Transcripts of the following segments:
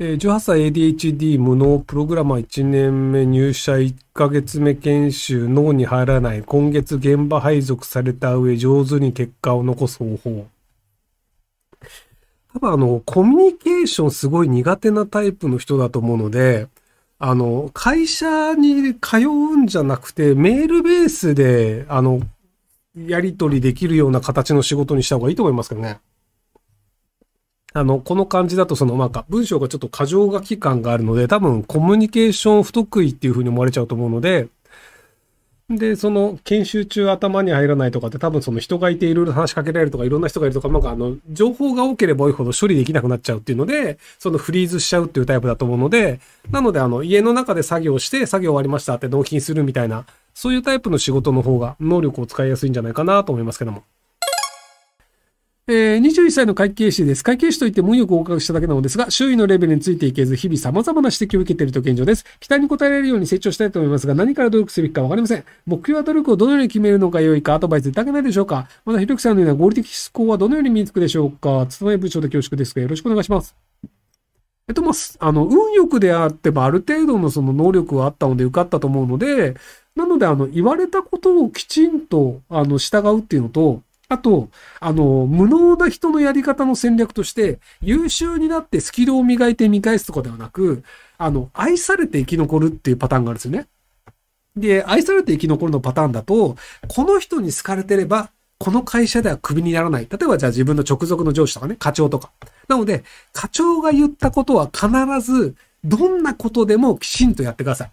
え18歳 ADHD 無能プログラマー1年目入社1ヶ月目研修脳に入らない今月現場配属された上上手に結果を残す方法。多分あの、コミュニケーションすごい苦手なタイプの人だと思うので、あの、会社に通うんじゃなくて、メールベースで、あの、やり取りできるような形の仕事にした方がいいと思いますけどね。あの、この感じだとそのなんか文章がちょっと過剰書き感があるので、多分コミュニケーション不得意っていう風に思われちゃうと思うので、で、その研修中頭に入らないとかって多分その人がいていろいろ話しかけられるとかいろんな人がいるとか、なんかあの、情報が多ければ多いほど処理できなくなっちゃうっていうので、そのフリーズしちゃうっていうタイプだと思うので、なのであの、家の中で作業して作業終わりましたって納品するみたいな、そういうタイプの仕事の方が能力を使いやすいんじゃないかなと思いますけども。えー、21歳の会計士です。会計士といって運よく合格しただけなのですが、周囲のレベルについていけず、日々様々な指摘を受けていると現状です。期待に応えられるように成長したいと思いますが、何から努力すべきかわかりません。目標や努力をどのように決めるのが良いか、アドバイスいただけないでしょうかまた、ひろきさんのような合理的思考はどのように身につくでしょうか勤め部長で恐縮ですが、よろしくお願いします。えっと、まあ、あの、運よくであっても、ある程度のその能力はあったので受かったと思うので、なので、あの、言われたことをきちんと、あの、従うっていうのと、あと、あの、無能な人のやり方の戦略として、優秀になってスキルを磨いて見返すとかではなく、あの、愛されて生き残るっていうパターンがあるんですよね。で、愛されて生き残るのパターンだと、この人に好かれてれば、この会社ではクビにならない。例えばじゃあ自分の直属の上司とかね、課長とか。なので、課長が言ったことは必ず、どんなことでもきちんとやってください。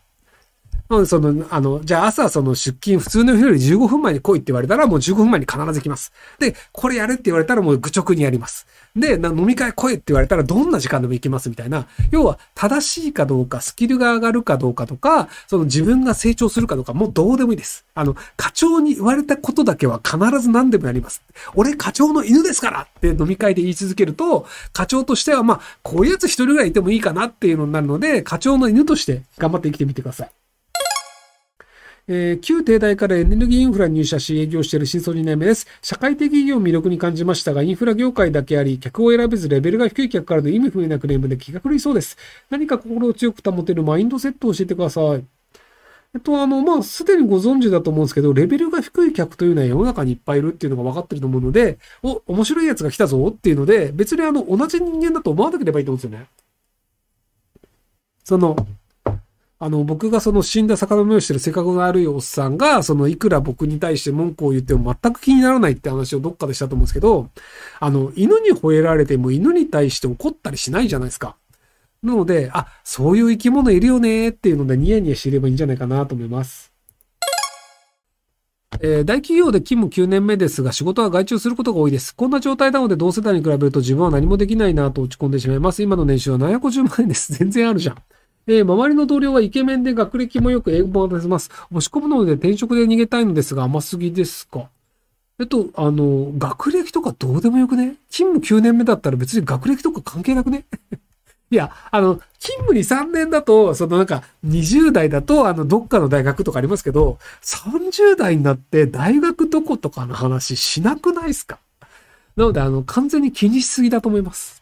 うん、その、あの、じゃあ朝その出勤普通の人より15分前に来いって言われたらもう15分前に必ず来ます。で、これやれって言われたらもう愚直にやります。で、飲み会来いって言われたらどんな時間でも行きますみたいな。要は正しいかどうか、スキルが上がるかどうかとか、その自分が成長するかどうかもうどうでもいいです。あの、課長に言われたことだけは必ず何でもやります。俺課長の犬ですからって飲み会で言い続けると、課長としてはまあ、こういうやつ一人ぐらいいてもいいかなっていうのになるので、課長の犬として頑張って生きてみてください。えー旧帝大からエネルギーインフラに入社し営業している新卒2年目です。社会的意義を魅力に感じましたが、インフラ業界だけあり、客を選べずレベルが低い客からの意味不明なクレームで気が狂いそうです。何か心を強く保てるマインドセットを教えてください。えっと、あの、まあ、すでにご存知だと思うんですけど、レベルが低い客というのは世の中にいっぱいいるっていうのが分かってると思うので、お、面白いやつが来たぞっていうので、別にあの、同じ人間だと思わなければいいと思うんですよね。その、あの、僕がその死んだ魚の目をしてる性格の悪いおっさんが、そのいくら僕に対して文句を言っても全く気にならないって話をどっかでしたと思うんですけど、あの、犬に吠えられても犬に対して怒ったりしないじゃないですか。なので、あ、そういう生き物いるよねっていうのでニヤニヤしていればいいんじゃないかなと思います。えー大企業で勤務9年目ですが、仕事は外注することが多いです。こんな状態なので同世代に比べると自分は何もできないなと落ち込んでしまいます。今の年収は750万円です。全然あるじゃん。えー周りの同僚はイケメンで学歴もよく英語も話せます。押し込むので転職で逃げたいのですが甘すぎですか？えっと、あの、学歴とかどうでもよくね？勤務9年目だったら別に学歴とか関係なくね？いや、あの、勤務に3年だと、そのなんか、20代だと、あの、どっかの大学とかありますけど、30代になって大学どことかの話しなくないですか？なので、あの、完全に気にしすぎだと思います。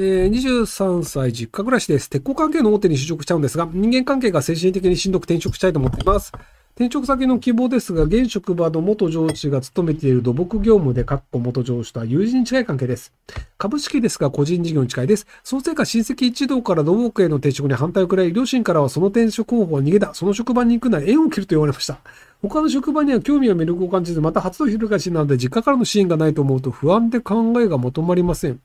えー23歳実家暮らしです。鉄鋼関係の大手に就職しちゃうんですが、人間関係が精神的にしんどく転職したいと思っています。転職先の希望ですが、現職場の元上司が勤めている土木業務で、かっこ元上司とは友人に近い関係です。株式ですが個人事業に近いです。そのせいか親戚一同から土木への転職に反対を食らい、両親からはその転職方法は逃げだ。その職場に行くなら縁を切ると言われました。他の職場には興味や魅力を感じず、また初の広がしなので、実家からの支援がないと思うと不安で考えがまとまりません。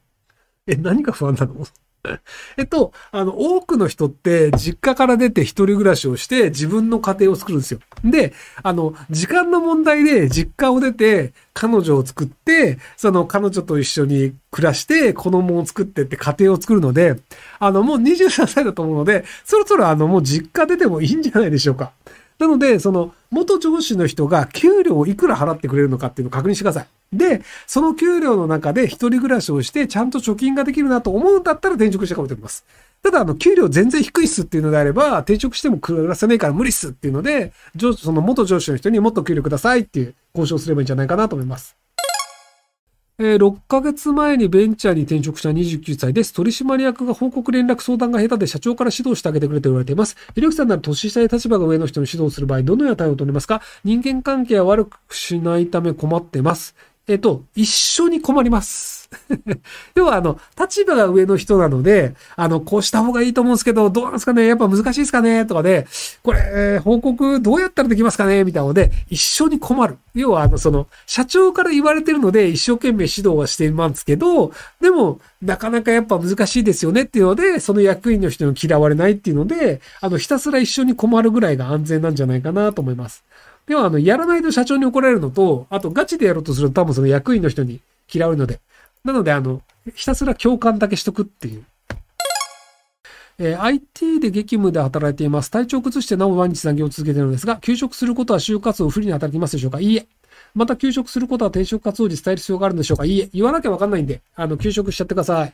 え、何が不安なの？えっと、あの、多くの人って実家から出て一人暮らしをして自分の家庭を作るんですよ。で、あの、時間の問題で実家を出て彼女を作って、その彼女と一緒に暮らして子供を作ってって家庭を作るので、あの、もう23歳だと思うので、そろそろあの、もう実家出てもいいんじゃないでしょうか。なので、その、元上司の人が給料をいくら払ってくれるのかっていうのを確認してください。で、その給料の中で一人暮らしをして、ちゃんと貯金ができるなと思うんだったら転職してかもと思います。ただ、あの、給料全然低いっすっていうのであれば、転職しても暮らせないから無理っすっていうので、上その元上司の人にもっと給料くださいっていう交渉すればいいんじゃないかなと思います。えー、6ヶ月前にベンチャーに転職した29歳です。取締役が報告連絡相談が下手で社長から指導してあげてくれと言われています。ひろきさんなら年下で立場が上の人に指導する場合、どのような対応を取りますか？人間関係は悪くしないため困ってます。えっと、一緒に困ります。要は、あの、立場が上の人なので、あの、こうした方がいいと思うんですけど、どうなんですかね？やっぱ難しいですかね？とかで、これ、報告どうやったらできますかね？みたいなので、一緒に困る。要は、あの、その、社長から言われてるので、一生懸命指導はしてますけど、でも、なかなかやっぱ難しいですよねっていうので、その役員の人に嫌われないっていうので、あの、ひたすら一緒に困るぐらいが安全なんじゃないかなと思います。では、あの、やらないと社長に怒られるのと、あとガチでやろうとすると多分その役員の人に嫌われるので。なので、あの、ひたすら共感だけしとくっていう。えー、IT で激務で働いています。体調を崩してなお毎日残業を続けているのですが、休職することは就活を不利に働きますでしょうか？いいえ。また休職することは転職活動時伝える必要があるんでしょうか？いいえ。言わなきゃわかんないんで、あの、休職しちゃってください。